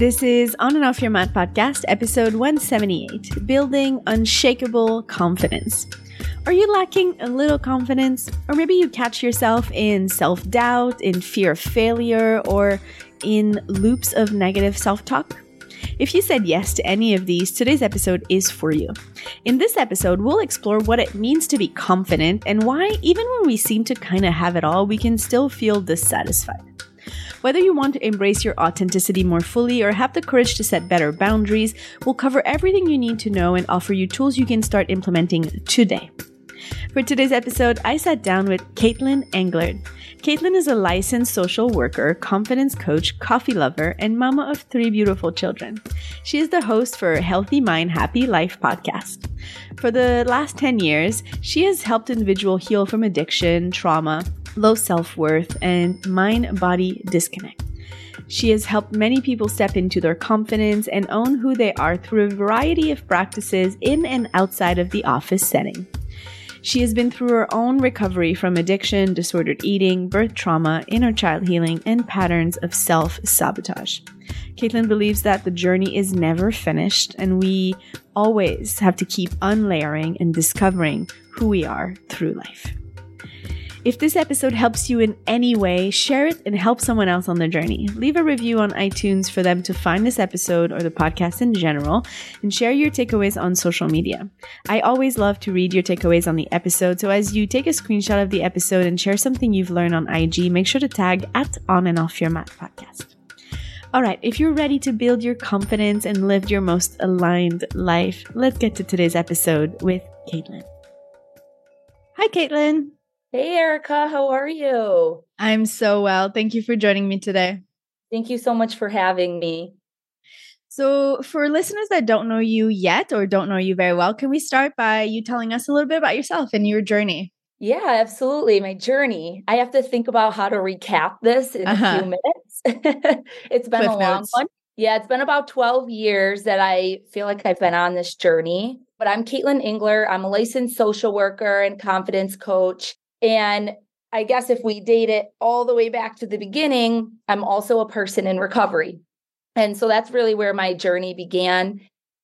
This is On and Off Your Mat podcast, episode 178 Building Unshakable Confidence. Are you lacking a little confidence? Or maybe you catch yourself in self doubt, in fear of failure, or in loops of negative self talk? If you said yes to any of these, today's episode is for you. In this episode, we'll explore what it means to be confident and why, even when we seem to kind of have it all, we can still feel dissatisfied. Whether you want to embrace your authenticity more fully or have the courage to set better boundaries, we'll cover everything you need to know and offer you tools you can start implementing today. For today's episode, I sat down with Katelyn Englert. Katelyn is a licensed social worker, confidence coach, coffee lover, and mama of three beautiful children. She is the host for Healthy Mind, Happy Life podcast. For the last 10 years, she has helped individuals heal from addiction, trauma, low self worth, and mind body disconnect. She has helped many people step into their confidence and own who they are through a variety of practices in and outside of the office setting. She has been through her own recovery from addiction, disordered eating, birth trauma, inner child healing, and patterns of self sabotage. Katelyn believes that the journey is never finished and we always have to keep unlayering and discovering who we are through life. If this episode helps you in any way, share it and help someone else on their journey. Leave a review on iTunes for them to find this episode or the podcast in general, and share your takeaways on social media. I always love to read your takeaways on the episode, so as you take a screenshot of the episode and share something you've learned on IG, make sure to tag at On and Off Your Mat podcast. All right, if you're ready to build your confidence and live your most aligned life, let's get to today's episode with Katelyn. Hi, Katelyn. Hey, Erika, how are you? I'm so well. Thank you for joining me today. Thank you so much for having me. So, for listeners that don't know you yet or don't know you very well, can we start by you telling us a little bit about yourself and your journey? Yeah, absolutely. My journey. I have to think about how to recap this in uh-huh. a few minutes. it's been Cliff a long notes. one. Yeah, it's been about 12 years that I feel like I've been on this journey. But I'm Katelyn Engler. I'm a licensed social worker and confidence coach. And I guess if we date it all the way back to the beginning, I'm also a person in recovery. And so that's really where my journey began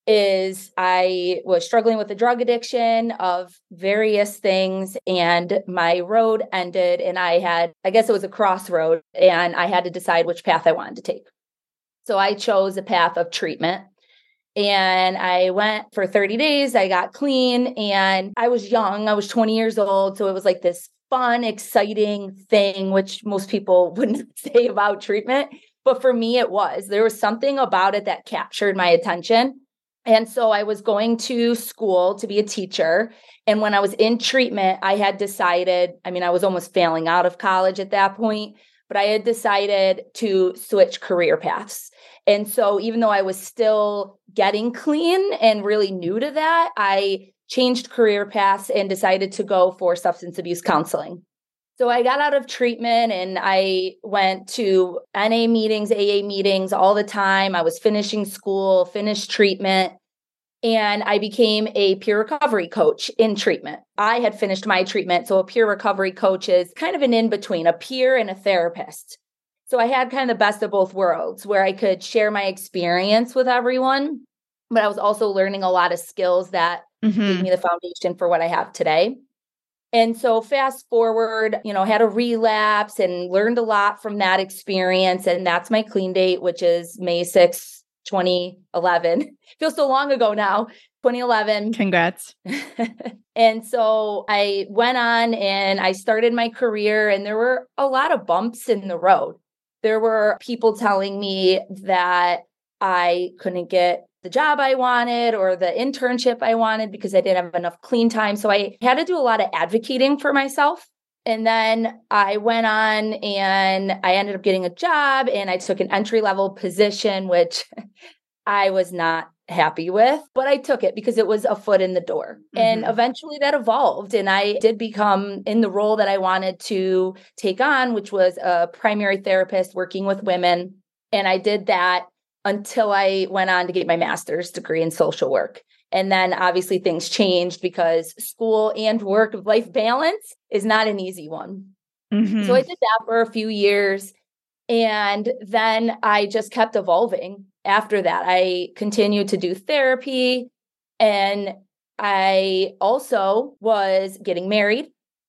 is I was struggling with a drug addiction of various things and my road ended and I had I guess it was a crossroad and I had to decide which path I wanted to take. So I chose a path of treatment and I went for 30 days. I got clean and I was young. I was 20 years old. So it was like this fun, exciting thing, which most people wouldn't say about treatment. But for me, it was. There was something about it that captured my attention. And so I was going to school to be a teacher. And when I was in treatment, I had decided, I mean, I was almost failing out of college at that point, but I had decided to switch career paths. And so, even though I was still getting clean and really new to that, I changed career paths and decided to go for substance abuse counseling. So I got out of treatment and I went to NA meetings, AA meetings all the time. I was finishing school, finished treatment, and I became a peer recovery coach in treatment. I had finished my treatment. So a peer recovery coach is kind of an in between, a peer and a therapist. So I had kind of the best of both worlds where I could share my experience with everyone, but I was also learning a lot of skills that mm-hmm. gave me the foundation for what I have today. And so fast forward, you know, had a relapse and learned a lot from that experience. And that's my clean date, which is May 6th, 2011. Feels so long ago now. 2011. Congrats. and so I went on and I started my career, and there were a lot of bumps in the road there were people telling me that I couldn't get the job I wanted or the internship I wanted because I didn't have enough clean time. So I had to do a lot of advocating for myself. And then I went on and I ended up getting a job and I took an entry level position, which I was not happy with, but I took it because it was a foot in the door. Mm-hmm. And eventually that evolved. And I did become in the role that I wanted to take on, which was a primary therapist working with women. And I did that until I went on to get my master's degree in social work. And then obviously things changed because school and work life balance is not an easy one. Mm-hmm. So I did that for a few years. And then I just kept evolving after that, I continued to do therapy and I also was getting married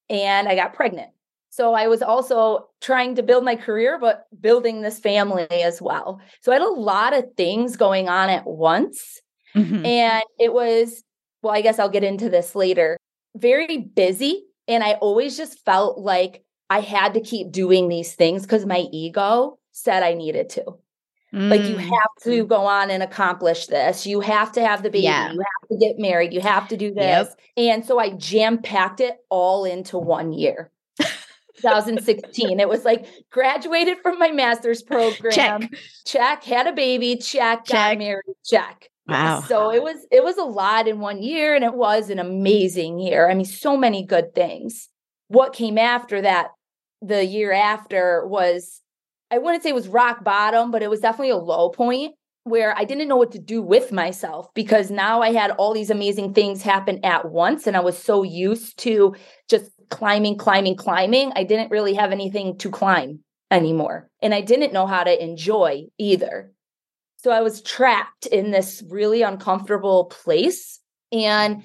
and I got pregnant. So I was also trying to build my career, but building this family as well. So I had a lot of things going on at once. Mm-hmm. And it was, well, I guess I'll get into this later, very busy. And I always just felt like I had to keep doing these things because my ego said I needed to. Mm. Like you have to go on and accomplish this. You have to have the baby. Yeah. You have to get married. You have to do this. Yep. And so I jam packed it all into one year. 2016. it was like graduated from my master's program. Check. Check. Had a baby. Check. Check. Got married. Check. Wow. So it was it was a lot in one year and it was an amazing year. I mean, so many good things. What came after that, the year after was I wouldn't say it was rock bottom, but it was definitely a low point where I didn't know what to do with myself because now I had all these amazing things happen at once and I was so used to just climbing, climbing, climbing. I didn't really have anything to climb anymore. And I didn't know how to enjoy either. So I was trapped in this really uncomfortable place. And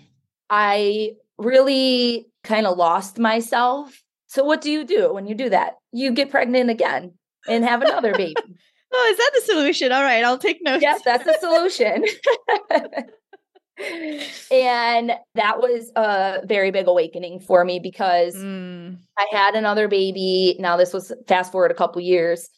I really kind of lost myself. So, what do you do when you do that? You get pregnant again and have another baby. oh, is that the solution? All right, I'll take notes. Yes, that's the solution. and that was a very big awakening for me because mm. I had another baby. Now this was fast forward a couple years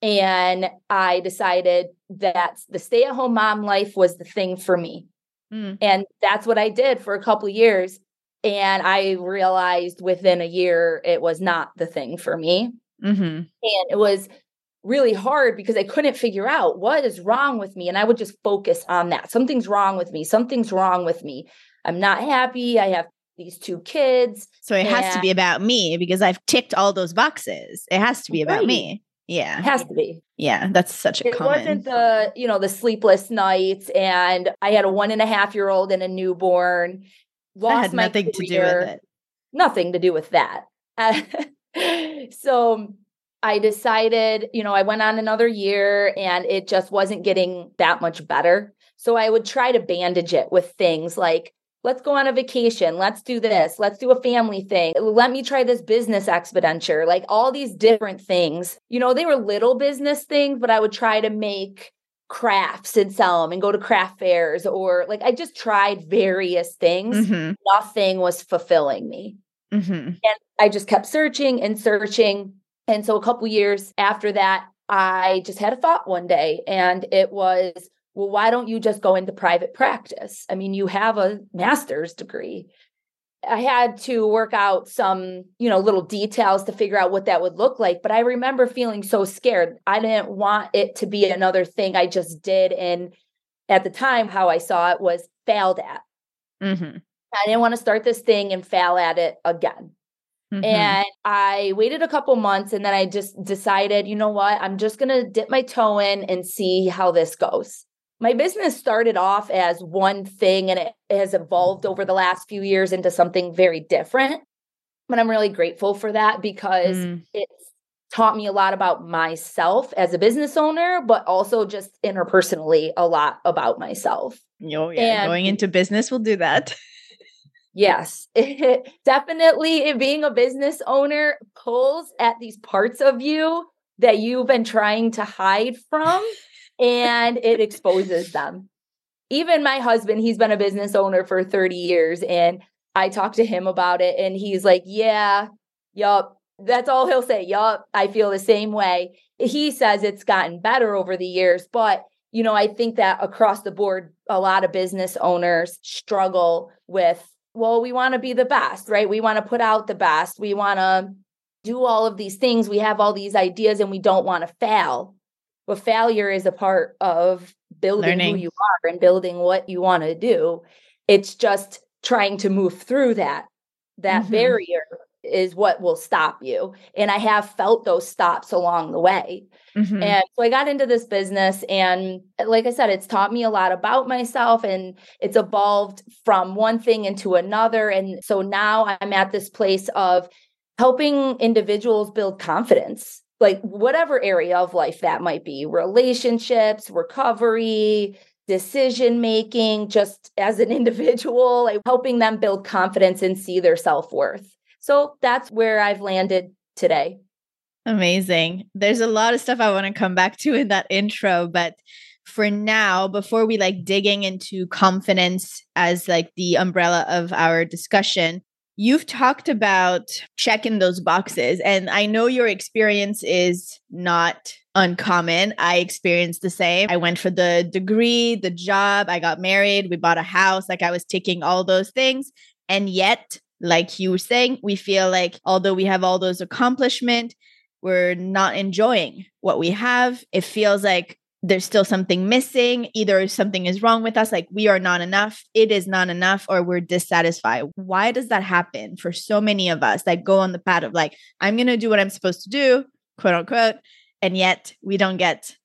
and I decided that the stay-at-home mom life was the thing for me. Mm. And that's what I did for a couple years and I realized within a year it was not the thing for me. Mm-hmm. And it was really hard because I couldn't figure out what is wrong with me. And I would just focus on that. Something's wrong with me. Something's wrong with me. I'm not happy. I have these two kids. So it has to be about me because I've ticked all those boxes. It has to be about me. Yeah. It has to be. Yeah. That's such a common. it common. wasn't the, you know, the sleepless nights. And I had a one and a half year old and a newborn. Lost I had nothing career. to do with it. Nothing to do with that. So I decided, you know, I went on another year and it just wasn't getting that much better. So I would try to bandage it with things like, let's go on a vacation. Let's do this. Let's do a family thing. Let me try this business expenditure. Like all these different things. You know, they were little business things, but I would try to make crafts and sell them and go to craft fairs or like I just tried various things. Mm-hmm. Nothing was fulfilling me. Mm-hmm. And I just kept searching and searching and so a couple years after that, I just had a thought one day, and it was, well, why don't you just go into private practice? I mean, you have a master's degree. I had to work out some, you know, little details to figure out what that would look like. But I remember feeling so scared. I didn't want it to be another thing I just did. And at the time, how I saw it was failed at. Mm-hmm. I didn't want to start this thing and fail at it again. Mm-hmm. And I waited a couple months and then I just decided, you know what? I'm just going to dip my toe in and see how this goes. My business started off as one thing and it has evolved over the last few years into something very different. But I'm really grateful for that because mm. it's taught me a lot about myself as a business owner, but also just interpersonally a lot about myself. Oh, yeah. And Going into business will do that. Yes, it, definitely being a business owner pulls at these parts of you that you've been trying to hide from and it exposes them. Even my husband, he's been a business owner for 30 years and I talked to him about it and he's like, "Yeah, yup, that's all he'll say. Yup, I feel the same way." He says it's gotten better over the years, but you know, I think that across the board a lot of business owners struggle with well, we want to be the best, right? We want to put out the best. We want to do all of these things. We have all these ideas and we don't want to fail. But failure is a part of building Learning. who you are and building what you want to do. It's just trying to move through that. That mm-hmm. barrier is what will stop you. And I have felt those stops along the way. Mm-hmm. And so I got into this business. And like I said, it's taught me a lot about myself and it's evolved from one thing into another. And so now I'm at this place of helping individuals build confidence. like whatever area of life that might be relationships, recovery, decision making, just as an individual, like helping them build confidence and see their self worth. So that's where I've landed today. Amazing. There's a lot of stuff I want to come back to in that intro, but for now, before we like digging into confidence as like the umbrella of our discussion, You've talked about checking those boxes, and I know your experience is not uncommon. I experienced the same. I went for the degree, the job, I got married, we bought a house. Like I was ticking all those things. And yet, like you were saying, we feel like although we have all those accomplishments, we're not enjoying what we have. It feels like there's still something missing. Either something is wrong with us, like we are not enough, it is not enough, or we're dissatisfied. Why does that happen for so many of us that go on the path of like, I'm going to do what I'm supposed to do, quote unquote, and yet we don't get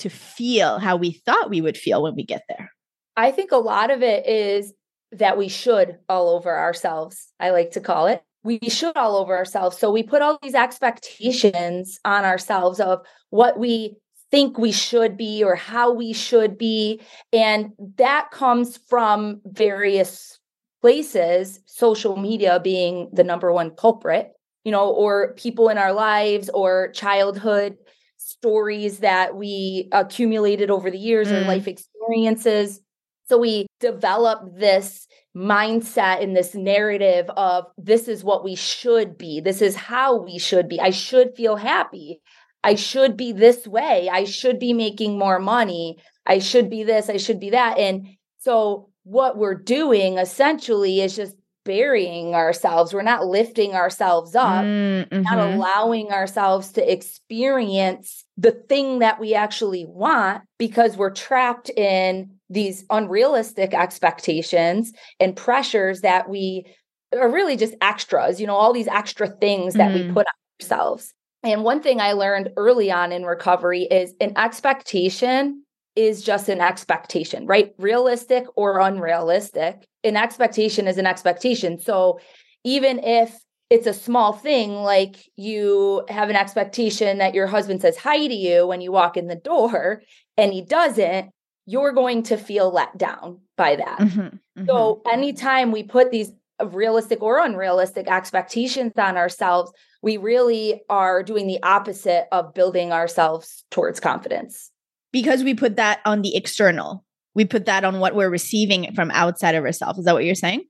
to feel how we thought we would feel when we get there? I think a lot of it is that we should all over ourselves, I like to call it. We should all over ourselves. So we put all these expectations on ourselves of what we think we should be or how we should be. And that comes from various places, social media being the number one culprit, you know, or people in our lives or childhood stories that we accumulated over the years mm. or life experiences. So we develop this mindset and this narrative of this is what we should be. This is how we should be. I should feel happy. I should be this way. I should be making more money. I should be this. I should be that. And so, what we're doing essentially is just burying ourselves. We're not lifting ourselves up, mm-hmm. not allowing ourselves to experience the thing that we actually want because we're trapped in these unrealistic expectations and pressures that we are really just extras, you know, all these extra things that mm. we put on ourselves. And one thing I learned early on in recovery is an expectation is just an expectation, right? Realistic or unrealistic. An expectation is an expectation. So even if it's a small thing, like you have an expectation that your husband says hi to you when you walk in the door and he doesn't, you're going to feel let down by that. Mm-hmm, mm-hmm. So anytime we put these realistic or unrealistic expectations on ourselves, we really are doing the opposite of building ourselves towards confidence. Because we put that on the external, we put that on what we're receiving from outside of ourselves. Is that what you're saying?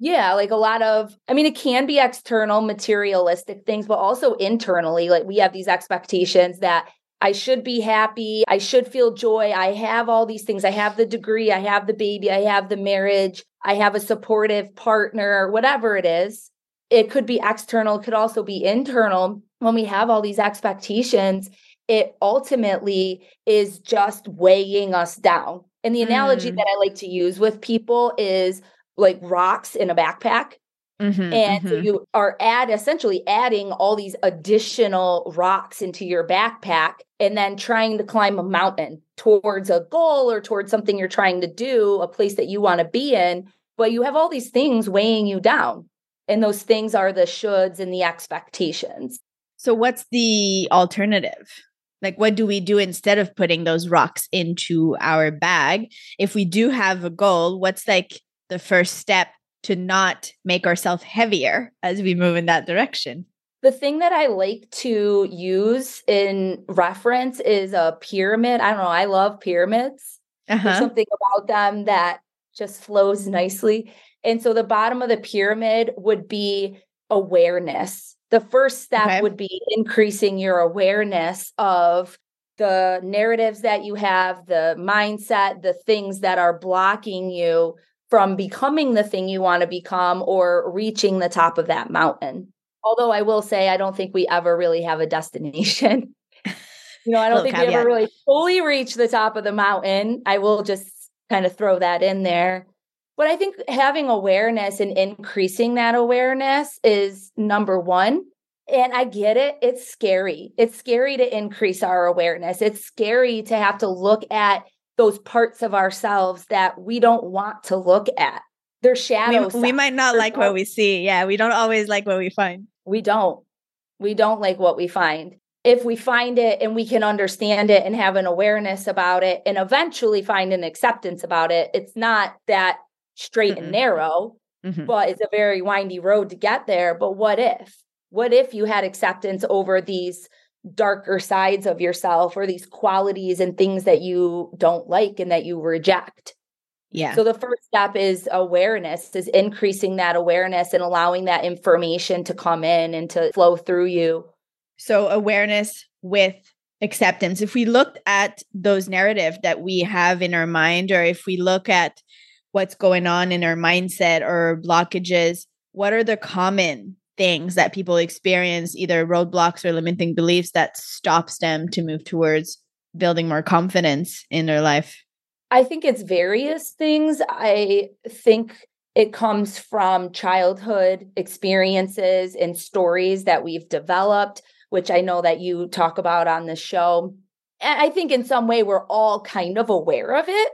Yeah, like a lot of, I mean, it can be external, materialistic things, but also internally. Like we have these expectations that I should be happy. I should feel joy. I have all these things. I have the degree. I have the baby. I have the marriage. I have a supportive partner, whatever it is it could be external, it could also be internal. When we have all these expectations, it ultimately is just weighing us down. And the analogy mm. that I like to use with people is like rocks in a backpack. Mm-hmm, and mm-hmm. so you are add essentially adding all these additional rocks into your backpack and then trying to climb a mountain towards a goal or towards something you're trying to do, a place that you want to be in. But you have all these things weighing you down. And those things are the shoulds and the expectations. So, what's the alternative? Like, what do we do instead of putting those rocks into our bag? If we do have a goal, what's like the first step to not make ourselves heavier as we move in that direction? The thing that I like to use in reference is a pyramid. I don't know. I love pyramids. Uh-huh. There's something about them that just flows nicely. And so the bottom of the pyramid would be awareness. The first step okay. would be increasing your awareness of the narratives that you have, the mindset, the things that are blocking you from becoming the thing you want to become or reaching the top of that mountain. Although I will say, I don't think we ever really have a destination. you know, I don't think caveat. we ever really fully reach the top of the mountain. I will just kind of throw that in there. But I think having awareness and increasing that awareness is number one. And I get it. It's scary. It's scary to increase our awareness. It's scary to have to look at those parts of ourselves that we don't want to look at. They're shadows. We, we, might not like what we see. Yeah. We don't always like what we find. We don't. We don't like what we find. if we find it and we can understand it and have an awareness about it and eventually find an acceptance about it, it's not that straight mm and narrow, mm-hmm. but it's a very windy road to get there. But what if? What if you had acceptance over these darker sides of yourself or these qualities and things that you don't like and that you reject? Yeah. So the first step is awareness, is increasing that awareness and allowing that information to come in and to flow through you. So awareness with acceptance. If we looked at those narrative that we have in our mind or if we look at what's going on in our mindset or blockages, what are the common things that people experience either roadblocks or limiting beliefs that stops them to move towards building more confidence in their life? I think it's various things. I think it comes from childhood experiences and stories that we've developed, which I know that you talk about on the show. And I think in some way we're all kind of aware of it,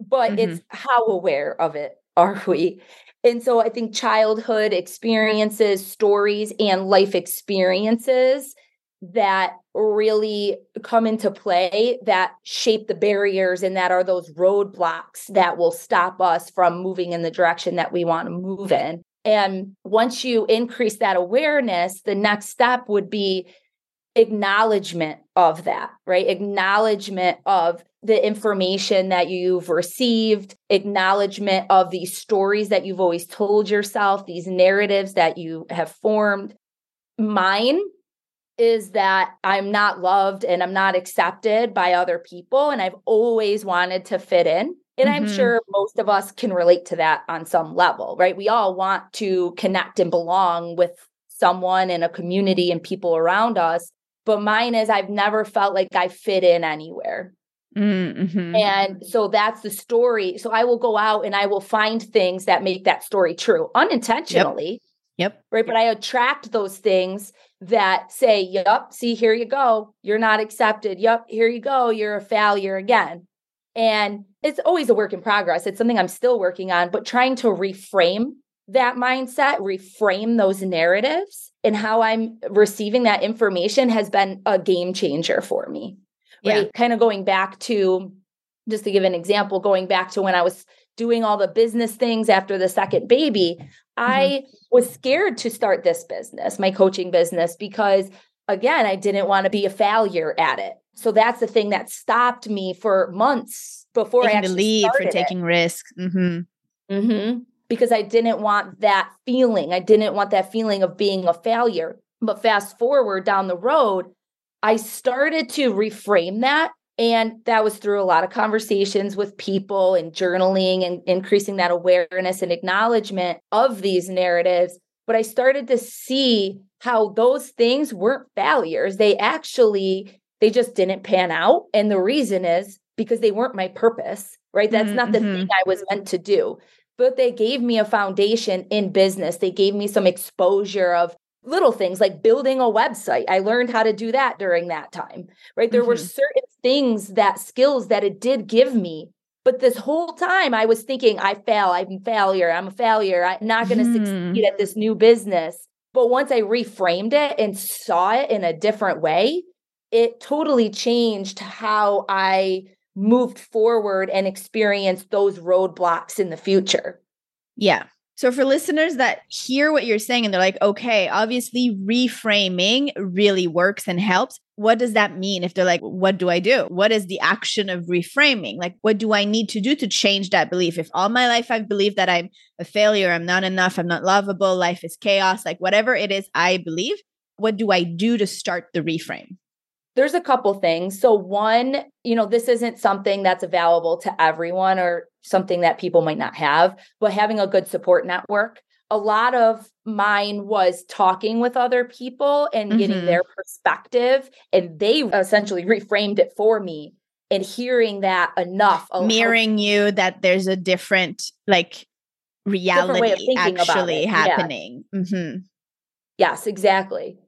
but mm-hmm. it's how aware of it are we? And so I think childhood experiences, stories, and life experiences that really come into play that shape the barriers and that are those roadblocks that will stop us from moving in the direction that we want to move in. And once you increase that awareness, the next step would be acknowledgement of that, right? Acknowledgement of the information that you've received, acknowledgement of these stories that you've always told yourself, these narratives that you have formed. Mine is that I'm not loved and I'm not accepted by other people. And I've always wanted to fit in. And mm-hmm. I'm sure most of us can relate to that on some level, right? We all want to connect and belong with someone in a community and people around us. But mine is I've never felt like I fit in anywhere. Mm-hmm. And so that's the story. So I will go out and I will find things that make that story true unintentionally. Yep. yep. Right. But I attract those things that say, Yep, see, here you go. You're not accepted. Yep, here you go. You're a failure again. And it's always a work in progress. It's something I'm still working on, but trying to reframe that mindset, reframe those narratives, and how I'm receiving that information has been a game changer for me. Right. Yeah. Kind of going back to, just to give an example, going back to when I was doing all the business things after the second baby, mm-hmm. I was scared to start this business, my coaching business, because again, I didn't want to be a failure at it. So that's the thing that stopped me for months before taking I actually the lead for taking it. risks. Mm-hmm. Mm-hmm. Because I didn't want that feeling. I didn't want that feeling of being a failure. But fast forward down the road, I started to reframe that and that was through a lot of conversations with people and journaling and increasing that awareness and acknowledgement of these narratives. But I started to see how those things weren't failures. They actually, they just didn't pan out. And the reason is because they weren't my purpose, right? That's mm-hmm. not the thing mm-hmm. I was meant to do. But they gave me a foundation in business. They gave me some exposure of little things like building a website. I learned how to do that during that time, right? There mm-hmm. were certain things that skills that it did give me. But this whole time I was thinking, I fail, I'm failure, I'm a failure, I'm not going to mm. succeed at this new business. But once I reframed it and saw it in a different way, it totally changed how I moved forward and experienced those roadblocks in the future. Yeah. So, for listeners that hear what you're saying and they're like, okay, obviously reframing really works and helps. What does that mean? If they're like, what do I do? What is the action of reframing? Like, what do I need to do to change that belief? If all my life I've believed that I'm a failure, I'm not enough, I'm not lovable, life is chaos, like whatever it is I believe, what do I do to start the reframe? There's a couple things. So, one, you know, this isn't something that's available to everyone or something that people might not have, but having a good support network. A lot of mine was talking with other people and mm-hmm. getting their perspective, and they essentially reframed it for me and hearing that enough mirroring you that there's a different like reality different actually happening yeah. mm-hmm. yes exactly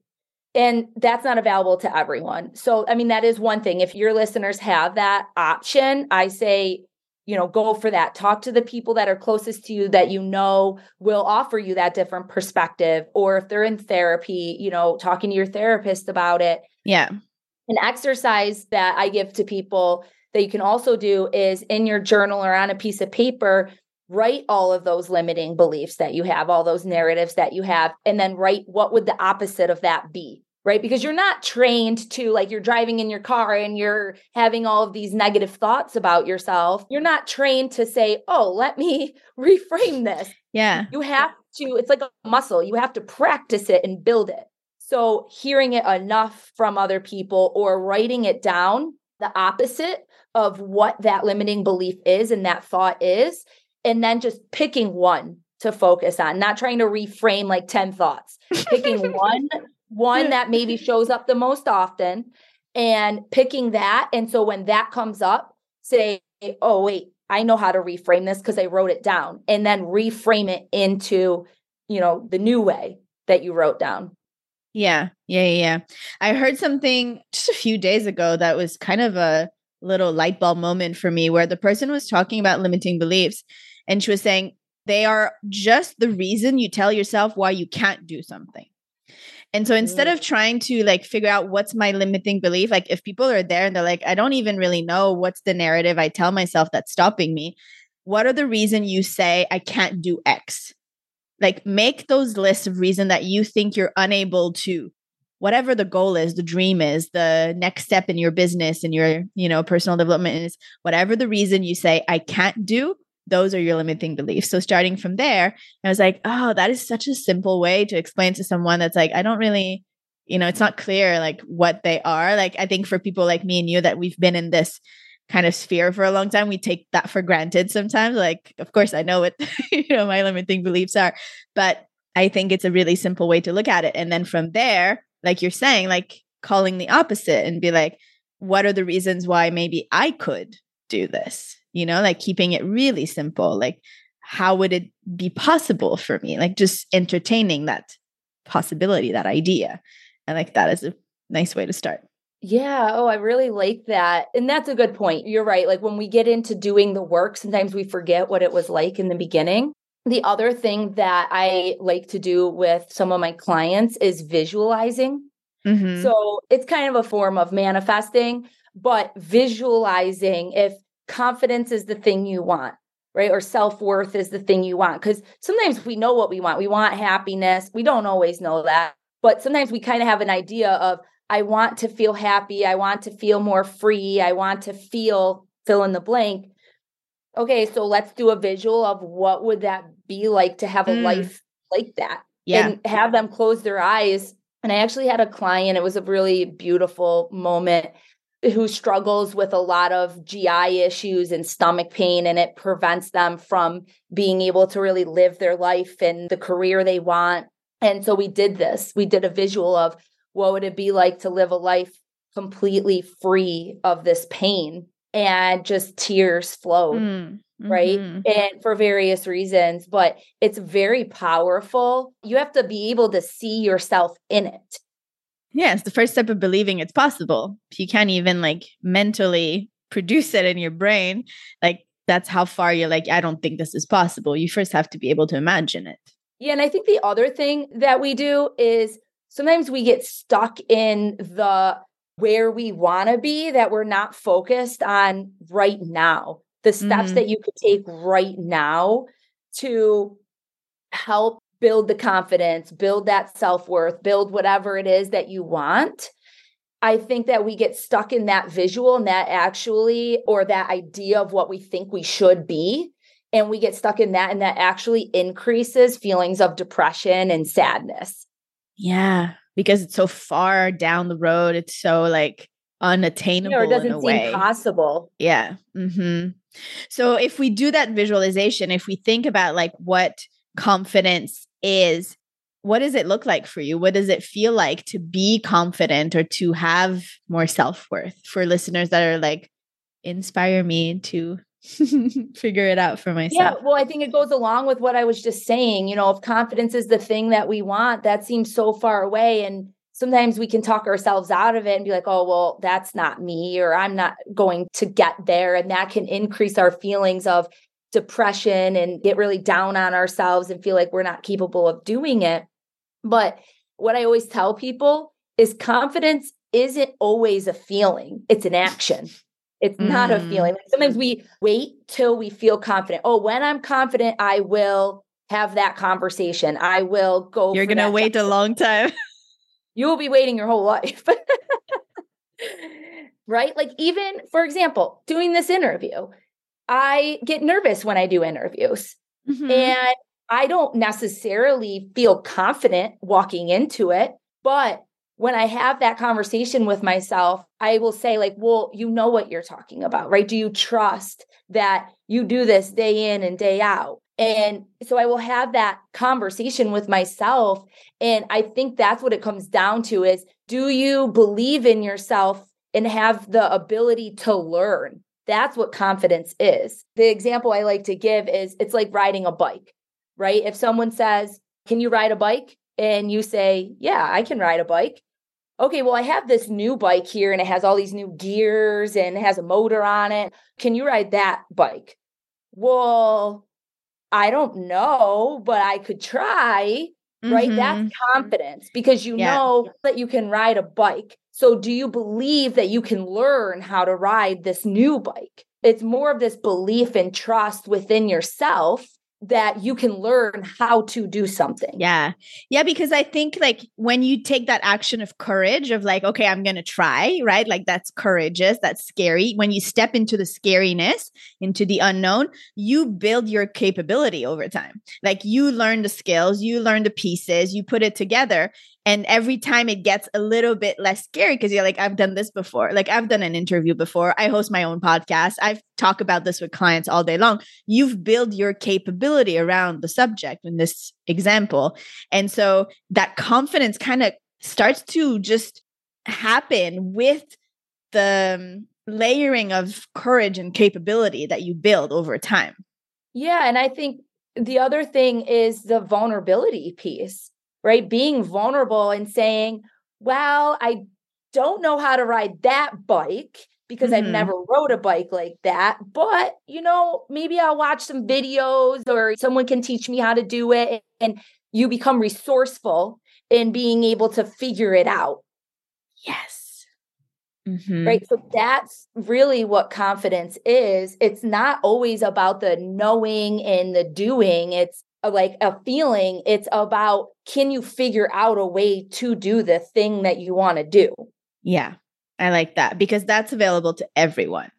and that's not available to everyone. So, I mean, that is one thing. If your listeners have that option, I say, you know, go for that. Talk to the people that are closest to you that you know will offer you that different perspective. Or if they're in therapy, you know, talking to your therapist about it. Yeah. An exercise that I give to people that you can also do is in your journal or on a piece of paper, write all of those limiting beliefs that you have, all those narratives that you have, and then write what would the opposite of that be? Right. Because you're not trained to, like, you're driving in your car and you're having all of these negative thoughts about yourself. You're not trained to say, oh, let me reframe this. Yeah. You have to, it's like a muscle. You have to practice it and build it. So hearing it enough from other people or writing it down, the opposite of what that limiting belief is and that thought is and then just picking one to focus on, not trying to reframe like 10 thoughts, picking one, one that maybe shows up the most often and picking that. And so when that comes up, say, oh, wait, I know how to reframe this because I wrote it down and then reframe it into, you know, the new way that you wrote down. Yeah, yeah, yeah. I heard something just a few days ago that was kind of a little light bulb moment for me where the person was talking about limiting beliefs and she was saying, they are just the reason you tell yourself why you can't do something. And so instead of trying to like figure out what's my limiting belief, like if people are there and they're like, I don't even really know what's the narrative I tell myself that's stopping me, what are the reason you say I can't do X? Like make those lists of reason that you think you're unable to whatever the goal is the dream is the next step in your business and your you know personal development is whatever the reason you say i can't do those are your limiting beliefs. So starting from there, I was like, oh, that is such a simple way to explain to someone that's like, I don't really, you know, it's not clear like what they are. Like I think for people like me and you that we've been in this kind of sphere for a long time, we take that for granted sometimes. Like, of course, I know what you know my limiting beliefs are, but I think it's a really simple way to look at it. And then from there, like you're saying, like calling the opposite and be like, what are the reasons why maybe I could do this? You know, like keeping it really simple. Like, how would it be possible for me? Like, just entertaining that possibility, that idea. And like, that is a nice way to start. Yeah. Oh, I really like that. And that's a good point. You're right. Like, when we get into doing the work, sometimes we forget what it was like in the beginning. The other thing that I like to do with some of my clients is visualizing. Mm-hmm. So it's kind of a form of manifesting, but visualizing if confidence is the thing you want, right? Or self worth is the thing you want. Because sometimes we know what we want. We want happiness. We don't always know that. But sometimes we kind of have an idea of, I want to feel happy. I want to feel more free. I want to feel fill in the blank. Okay, so let's do a visual of what would that be like to have a mm. life like that. Yeah. And have them close their eyes. And I actually had a client, it was a really beautiful moment who struggles with a lot of GI issues and stomach pain, and it prevents them from being able to really live their life and the career they want. And so we did this. We did a visual of what would it be like to live a life completely free of this pain and just tears flowed. Mm right? Mm-hmm. And for various reasons, but it's very powerful. You have to be able to see yourself in it. Yeah, it's the first step of believing it's possible. If you can't even like mentally produce it in your brain, like that's how far you're like, I don't think this is possible. You first have to be able to imagine it. Yeah. And I think the other thing that we do is sometimes we get stuck in the where we want to be that we're not focused on right now. The steps mm-hmm. that you could take right now to help build the confidence, build that self worth, build whatever it is that you want. I think that we get stuck in that visual and that actually, or that idea of what we think we should be. And we get stuck in that, and that actually increases feelings of depression and sadness. Yeah, because it's so far down the road. It's so like unattainable. You know, it doesn't seem possible. Yeah. Mm-hmm. So if we do that visualization, if we think about like what confidence is what does it look like for you? What does it feel like to be confident or to have more self worth for listeners that are like, inspire me to figure it out for myself? Yeah, well, I think it goes along with what I was just saying. You know, if confidence is the thing that we want, that seems so far away. And sometimes we can talk ourselves out of it and be like, oh, well, that's not me, or I'm not going to get there. And that can increase our feelings of depression and get really down on ourselves and feel like we're not capable of doing it. But what I always tell people is confidence isn't always a feeling, it's an action. It's mm. not a mm. feeling. Sometimes we wait till we feel confident. Oh, when I'm confident, I will have that conversation. I will go. You're going to wait job. a long time. you will be waiting your whole life. right? Like, even for example, doing this interview, I get nervous when I do interviews. Mm-hmm. And I don't necessarily feel confident walking into it, but when I have that conversation with myself, I will say, like, well, you know what you're talking about, right? Do you trust that you do this day in and day out? And so I will have that conversation with myself. And I think that's what it comes down to is do you believe in yourself and have the ability to learn? That's what confidence is. The example I like to give is it's like riding a bike, right? If someone says, Can you ride a bike? And you say, Yeah, I can ride a bike. Okay, well, I have this new bike here and it has all these new gears and it has a motor on it. Can you ride that bike? Well, I don't know, but I could try. Mm-hmm. Right. That's mm-hmm. confidence because you yeah. know that you can ride a bike. So, do you believe that you can learn how to ride this new bike? It's more of this belief and trust within yourself that you can learn how to do something. Yeah. Yeah. Because I think like when you take that action of courage, of like, okay, I'm going to try, right? Like that's courageous, that's scary. When you step into the scariness, into the unknown, you build your capability over time. Like you learn the skills, you learn the pieces, you put it together. And every time it gets a little bit less scary because you're like, I've done this before. Like I've done an interview before. I host my own podcast. I've talked about this with clients all day long. You've built your capability around the subject in this example. And so that confidence kind of starts to just happen with the um, layering of courage and capability that you build over time. Yeah. And I think the other thing is the vulnerability piece right? Being vulnerable and saying, well, I don't know how to ride that bike because mm-hmm. I've never rode a bike like that. But, you know, maybe I'll watch some videos or someone can teach me how to do it. And you become resourceful in being able to figure it out. Yes. Mm-hmm. Right. So that's really what confidence is. It's not always about the knowing and the doing, it's like a feeling. It's about can you figure out a way to do the thing that you want to do? Yeah, I like that because that's available to everyone.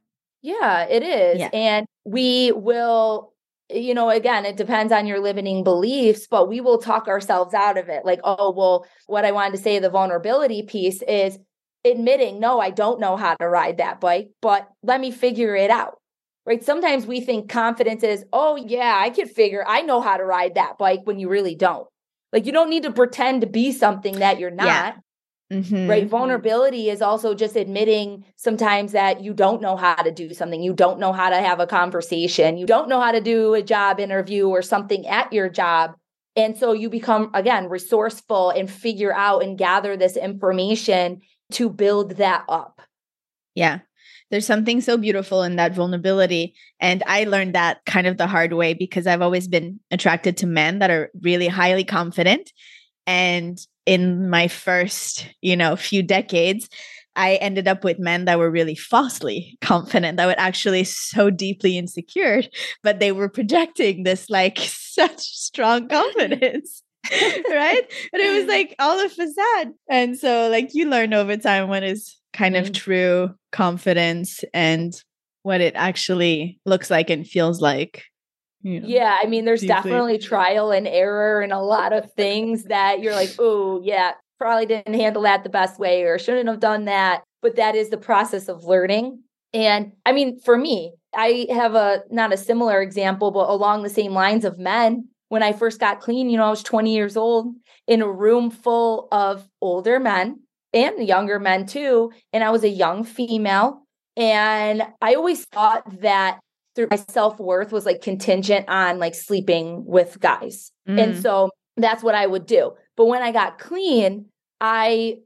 Yeah, it is. Yeah. And we will, you know, again, it depends on your limiting beliefs, but we will talk ourselves out of it. Like, oh, well, what I wanted to say, the vulnerability piece is admitting, no, I don't know how to ride that bike, but let me figure it out right? Sometimes we think confidence is, oh, yeah, I can figure, I know how to ride that bike when you really don't. Like you don't need to pretend to be something that you're not. Yeah. Mm-hmm. Right. Vulnerability is also just admitting sometimes that you don't know how to do something. You don't know how to have a conversation. You don't know how to do a job interview or something at your job. And so you become, again, resourceful and figure out and gather this information to build that up. Yeah there's something so beautiful in that vulnerability. And I learned that kind of the hard way because I've always been attracted to men that are really highly confident. And in my first, you know, few decades, I ended up with men that were really falsely confident, that were actually so deeply insecure, but they were projecting this like such strong confidence. right? But it was like all a facade. And so like you learn over time what is kind mm-hmm. of true confidence and what it actually looks like and feels like. You know, yeah, I mean, there's deeply. definitely trial and error and a lot of things that you're like, oh, yeah, probably didn't handle that the best way or shouldn't have done that. But that is the process of learning. And I mean, for me, I have a not a similar example, but along the same lines of men. When I first got clean, you know, I was 20 years old in a room full of older men and younger men too. And I was a young female. And I always thought that through my self worth was like contingent on like sleeping with guys. Mm. And so that's what I would do. But when I got clean, I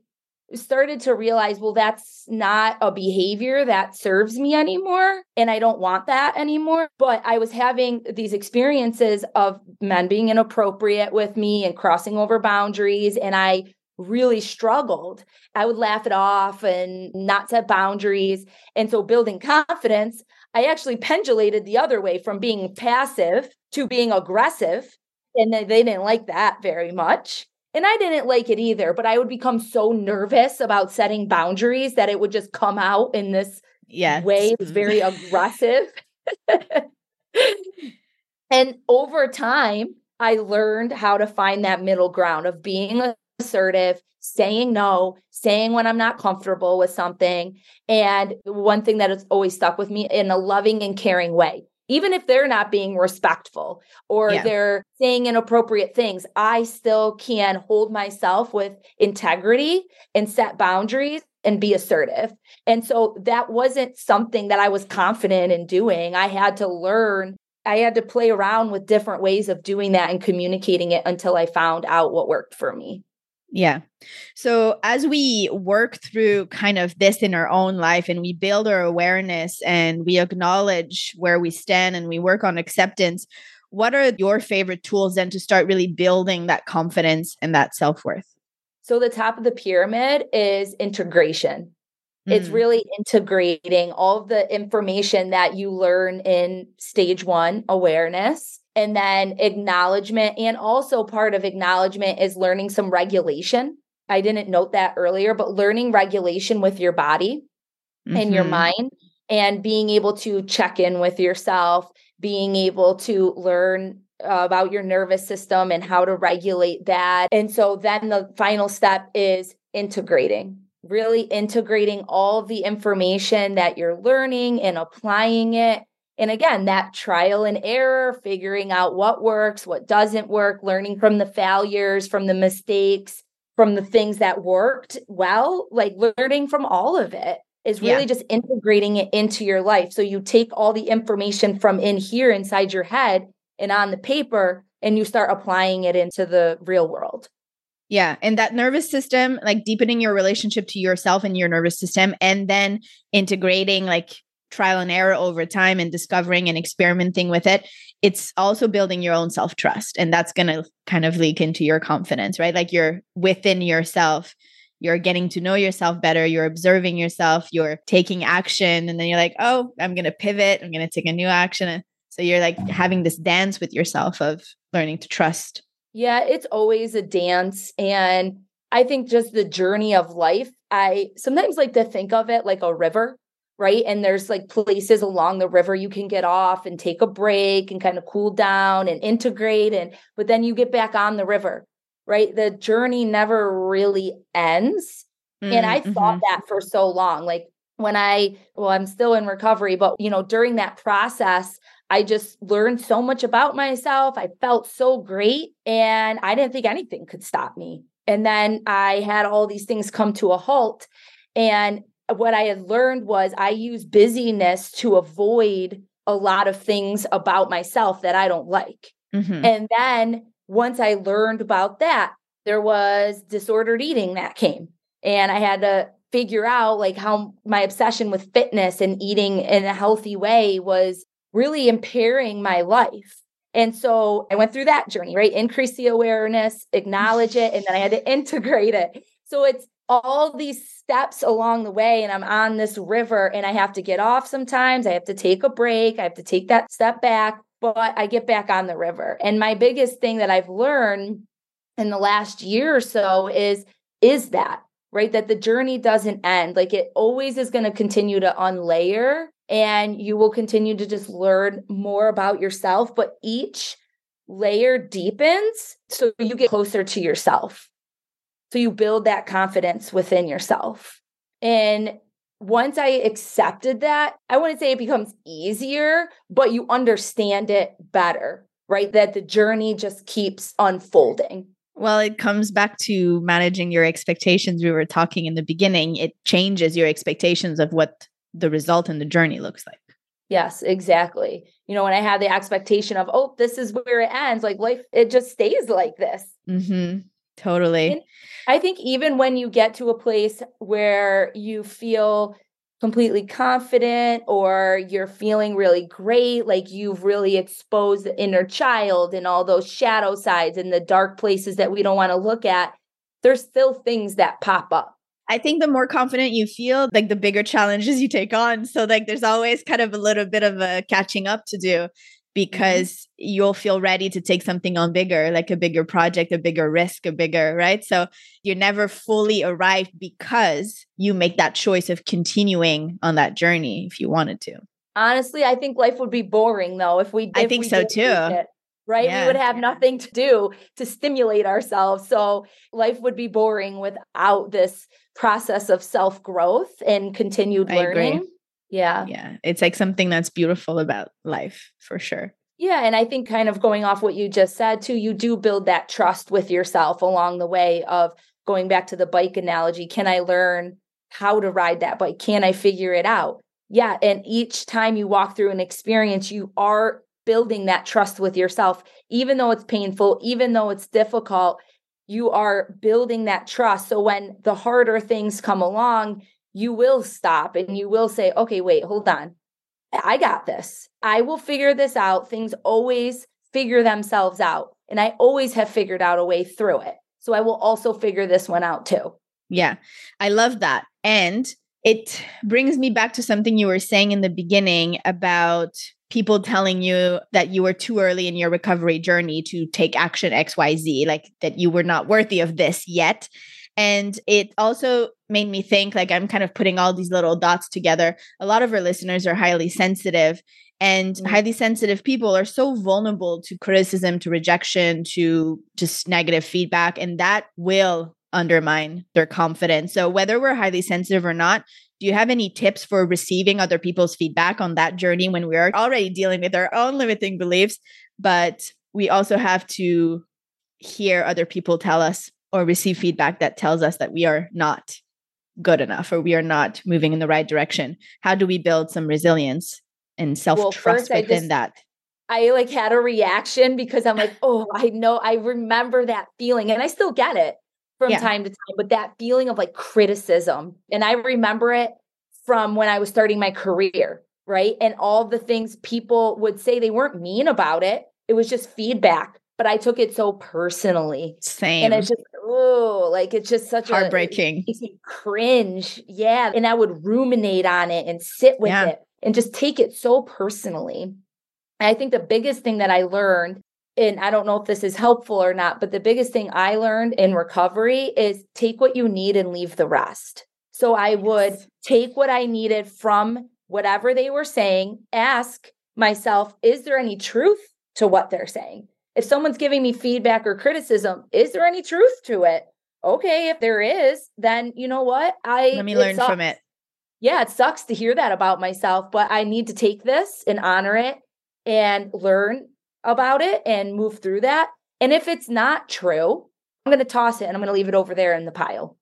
started to realize, well, that's not a behavior that serves me anymore. And I don't want that anymore. But I was having these experiences of men being inappropriate with me and crossing over boundaries. And I really struggled. I would laugh it off and not set boundaries. And so building confidence, I actually pendulated the other way from being passive to being aggressive. And they didn't like that very much. And I didn't like it either, but I would become so nervous about setting boundaries that it would just come out in this yes. way. It was mm-hmm. very aggressive. and over time, I learned how to find that middle ground of being assertive, saying no, saying when I'm not comfortable with something. And one thing that has always stuck with me in a loving and caring way. Even if they're not being respectful or yeah. they're saying inappropriate things, I still can hold myself with integrity and set boundaries and be assertive. And so that wasn't something that I was confident in doing. I had to learn, I had to play around with different ways of doing that and communicating it until I found out what worked for me. Yeah. So as we work through kind of this in our own life and we build our awareness and we acknowledge where we stand and we work on acceptance, what are your favorite tools then to start really building that confidence and that self worth? So the top of the pyramid is integration. Mm. It's really integrating all of the information that you learn in stage one awareness and then acknowledgement. And also part of acknowledgement is learning some regulation. I didn't note that earlier, but learning regulation with your body mm-hmm. and your mm-hmm. mind and being able to check in with yourself, being able to learn uh, about your nervous system and how to regulate that. And so then the final step is integrating, really integrating all the information that you're learning and applying it and again, that trial and error, figuring out what works, what doesn't work, learning from the failures, from the mistakes, from the things that worked well, like learning from all of it is really yeah. just integrating it into your life. So you take all the information from in here inside your head and on the paper and you start applying it into the real world. Yeah. And that nervous system, like deepening your relationship to yourself and your nervous system, and then integrating like trial and error over time and discovering and experimenting with it it's also building your own self trust and that's going to kind of leak into your confidence right? Like you're within yourself you're getting to know yourself better you're observing yourself you're taking action and then you're like oh i'm going to pivot i'm going to take a new action. So you're like having this dance with yourself of learning to trust. Yeah it's always a dance and i think just the journey of life i sometimes like to think of it like a river right? And there's like places along the river you can get off and take a break and kind of cool down and integrate and but then you get back on the river, right? The journey never really ends. Mm, and I mm-hmm. thought that for so long. Like when I well I'm still in recovery, but you know, during that process, I just learned so much about myself. I felt so great and I didn't think anything could stop me. And then I had all these things come to a halt and what I had learned was I use busyness to avoid a lot of things about myself that I don't like. Mm-hmm. And then once I learned about that, there was disordered eating that came. And I had to figure out like how my obsession with fitness and eating in a healthy way was really impairing my life. And so I went through that journey, right? Increase the awareness, acknowledge it, and then I had to integrate it. So it's all these steps along the way and I'm on this river and I have to get off sometimes. I have to take a break. I have to take that step back, but I get back on the river. And my biggest thing that I've learned in the last year or so is is that, right? That the journey doesn't end. Like it always is going to continue to unlayer and you will continue to just learn more about yourself, but each layer deepens so you get closer to yourself so you build that confidence within yourself. And once I accepted that, I wouldn't say it becomes easier, but you understand it better, right? That the journey just keeps unfolding. Well, it comes back to managing your expectations. We were talking in the beginning, it changes your expectations of what the result and the journey looks like. Yes, exactly. You know, when I had the expectation of, oh, this is where it ends, like life, it just stays like this. Mm-hmm. Totally. And I think even when you get to a place where you feel completely confident or you're feeling really great, like you've really exposed the inner child and all those shadow sides and the dark places that we don't want to look at, there's still things that pop up. I think the more confident you feel, like the bigger challenges you take on. So, like, there's always kind of a little bit of a catching up to do. Because mm-hmm. you'll feel ready to take something on bigger, like a bigger project, a bigger risk, a bigger, right? So, you're never fully arrived because you make that choice of continuing on that journey if you wanted to. Honestly, I think life would be boring though if we. If I think we so too right? Yeah. We would have nothing to do to stimulate ourselves. So life would be boring without this process of self growth and continued learning. Yeah. Yeah. It's like something that's beautiful about life for sure. Yeah. And I think, kind of going off what you just said, too, you do build that trust with yourself along the way of going back to the bike analogy. Can I learn how to ride that bike? Can I figure it out? Yeah. And each time you walk through an experience, you are building that trust with yourself, even though it's painful, even though it's difficult you are building that trust. So when the harder things come along, you will stop and you will say, okay, wait, hold on. I got this. I will figure this out. Things always figure themselves out. And I always have figured out a way through it. So I will also figure this one out too. Yeah, I love that. And it brings me back to something you were saying in the beginning about people telling you that you were too early in your recovery journey to take action XYZ, like that you were not worthy of this yet. And it also made me think like I'm kind of putting all these little dots together. A lot of our listeners are highly sensitive, and mm-hmm. highly sensitive people are so vulnerable to criticism, to rejection, to just negative feedback. And that will undermine their confidence. So, whether we're highly sensitive or not, do you have any tips for receiving other people's feedback on that journey when we are already dealing with our own limiting beliefs, but we also have to hear other people tell us or receive feedback that tells us that we are not good enough or we are not moving in the right direction? How do we build some resilience and self trust well, within just, that? I like had a reaction because I'm like, oh, I know, I remember that feeling and I still get it from yeah. time to time, but that feeling of like criticism. And I remember it from when I was starting my career, right? And all the things people would say, they weren't mean about it. It was just feedback, but I took it so personally. Same. And it's just, oh, like it's just such heartbreaking. a heartbreaking. cringe. Yeah. And I would ruminate on it and sit with yeah. it and just take it so personally. And I think the biggest thing that I learned and I don't know if this is helpful or not, but the biggest thing I learned in recovery is take what you need and leave the rest. So I would take what I needed from whatever they were saying, ask myself, is there any truth to what they're saying? If someone's giving me feedback or criticism, is there any truth to it? Okay, if there is, then you know what? I let me learn sucks. from it. Yeah, it sucks to hear that about myself, but I need to take this and honor it and learn about it and move through that. And if it's not true, I'm going to toss it and I'm going to leave it over there in the pile.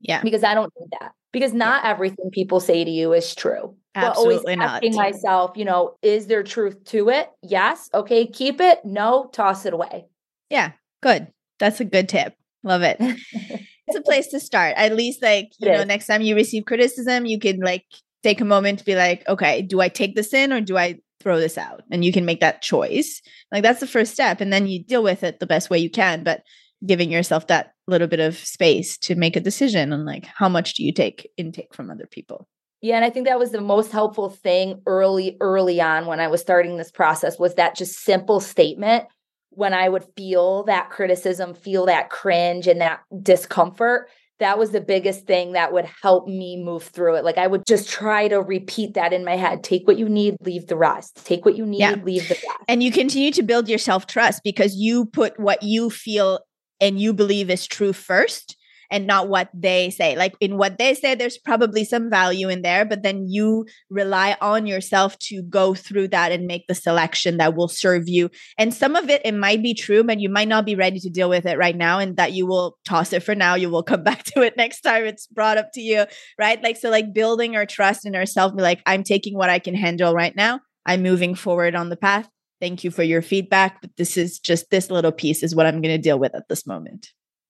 Yeah. Because I don't need that. Because not yeah. everything people say to you is true. Absolutely but always asking not. myself, you know, is there truth to it? Yes. Okay. Keep it. No. Toss it away. Yeah. Good. That's a good tip. Love it. it's a place to start. At least, like, you it know, is. next time you receive criticism, you can like take a moment to be like, okay, do I take this in or do I throw this out and you can make that choice like that's the first step and then you deal with it the best way you can but giving yourself that little bit of space to make a decision on like how much do you take intake from other people yeah and i think that was the most helpful thing early early on when i was starting this process was that just simple statement when i would feel that criticism feel that cringe and that discomfort that was the biggest thing that would help me move through it. Like I would just try to repeat that in my head. Take what you need, leave the rest. Take what you need, yeah. leave the rest. And you continue to build your self trust because you put what you feel and you believe is true first and not what they say. Like in what they say, there's probably some value in there, but then you rely on yourself to go through that and make the selection that will serve you. And some of it, it might be true, but you might not be ready to deal with it right now, and that you will toss it for now. You will come back to it next time it's brought up to you, right? Like, so like building our trust in ourselves, be like, I'm taking what I can handle right now. I'm moving forward on the path. Thank you for your feedback, but this is just this little piece is what I'm going to deal with at this moment.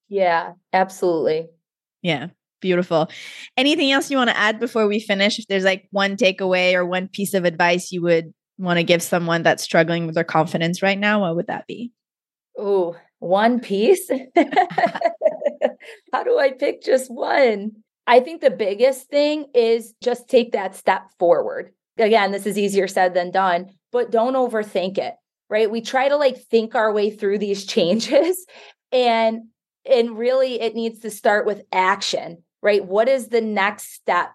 Yeah, absolutely. Yeah, beautiful. Anything else you want to add before we finish? If there's like one takeaway or one piece of advice you would want to give someone that's struggling with their confidence right now, what would that be? Oh, one piece. How do I pick just one? I think the biggest thing is just take that step forward. Again, this is easier said than done, but don't overthink it, right? We try to like think our way through these changes and and really it needs to start with action, right? What is the next step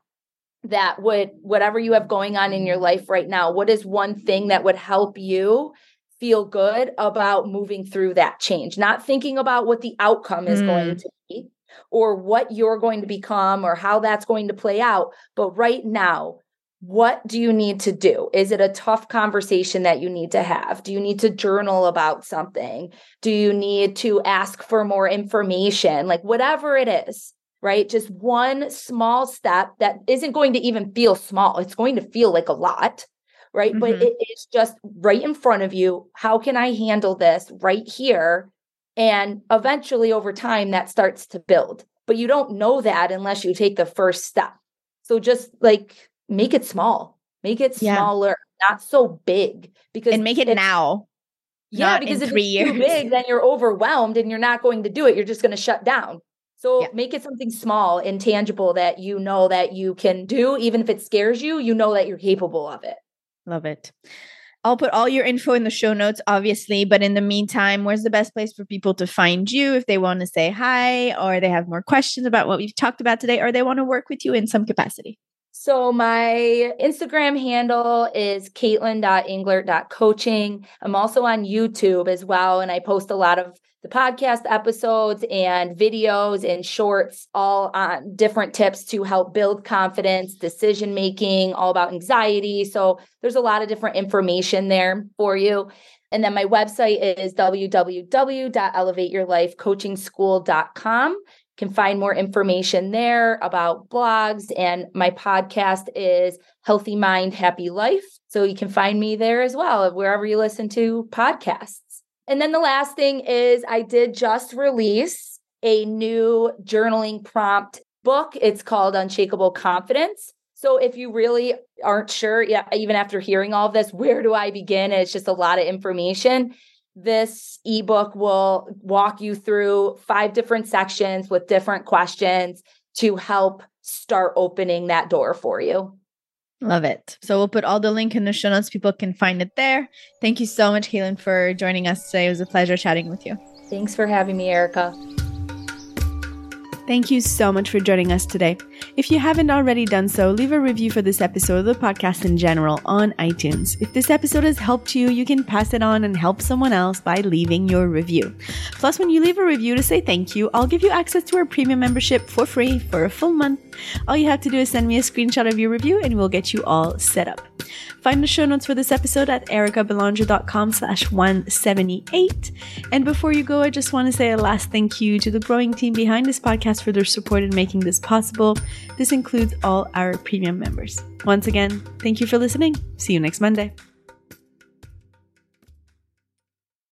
that would whatever you have going on in your life right now, what is one thing that would help you feel good about moving through that change, not thinking about what the outcome is mm. going to be or what you're going to become or how that's going to play out. But right now, what do you need to do? Is it a tough conversation that you need to have? Do you need to journal about something? Do you need to ask for more information? Like, whatever it is, right? Just one small step that isn't going to even feel small. It's going to feel like a lot right? Mm-hmm. But it is just right in front of you. How can I handle this right here? And eventually, over time, that starts to build. But you don't know that unless you take the first step. So just like make it small, make it smaller, yeah. not so big. Because and make it now. Yeah, because if it's years. too big, then you're overwhelmed and you're not going to do it. You're just going to shut down. So yeah. make it something small and tangible that you know that you can do, even if it scares you. You know that you're capable of it. Love it. I'll put all your info in the show notes, obviously. But in the meantime, where's the best place for people to find you if they want to say hi or they have more questions about what we've talked about today or they want to work with you in some capacity? So my Instagram handle is katelyn.englert.coaching. I'm also on YouTube as well, and I post a lot of the podcast episodes and videos and shorts, all on different tips to help build confidence, decision making, all about anxiety. So there's a lot of different information there for you. And then my website is www.elevateyourlifecoachingschool.com can find more information there about blogs and my podcast is healthy mind happy life. So you can find me there as well wherever you listen to podcasts. And then the last thing is i did just release a new journaling prompt book. It's called unshakable confidence. So if you really aren't sure yeah even after hearing all of this where do i begin? It's just a lot of information this ebook will walk you through five different sections with different questions to help start opening that door for you. Love it. So we'll put all the link in the show notes. People can find it there. Thank you so much, Katelyn, for joining us today. It was a pleasure chatting with you. Thanks for having me, Erika. Thank you so much for joining us today. If you haven't already done so, leave a review for this episode of the podcast in general on iTunes. If this episode has helped you, you can pass it on and help someone else by leaving your review. Plus, when you leave a review to say thank you, I'll give you access to our premium membership for free for a full month. All you have to do is send me a screenshot of your review and we'll get you all set up. Find the show notes for this episode at erikabelanger.com slash 178. And before you go, I just want to say a last thank you to the growing team behind this podcast for their support in making this possible. This includes all our premium members. Once again, thank you for listening. See you next Monday.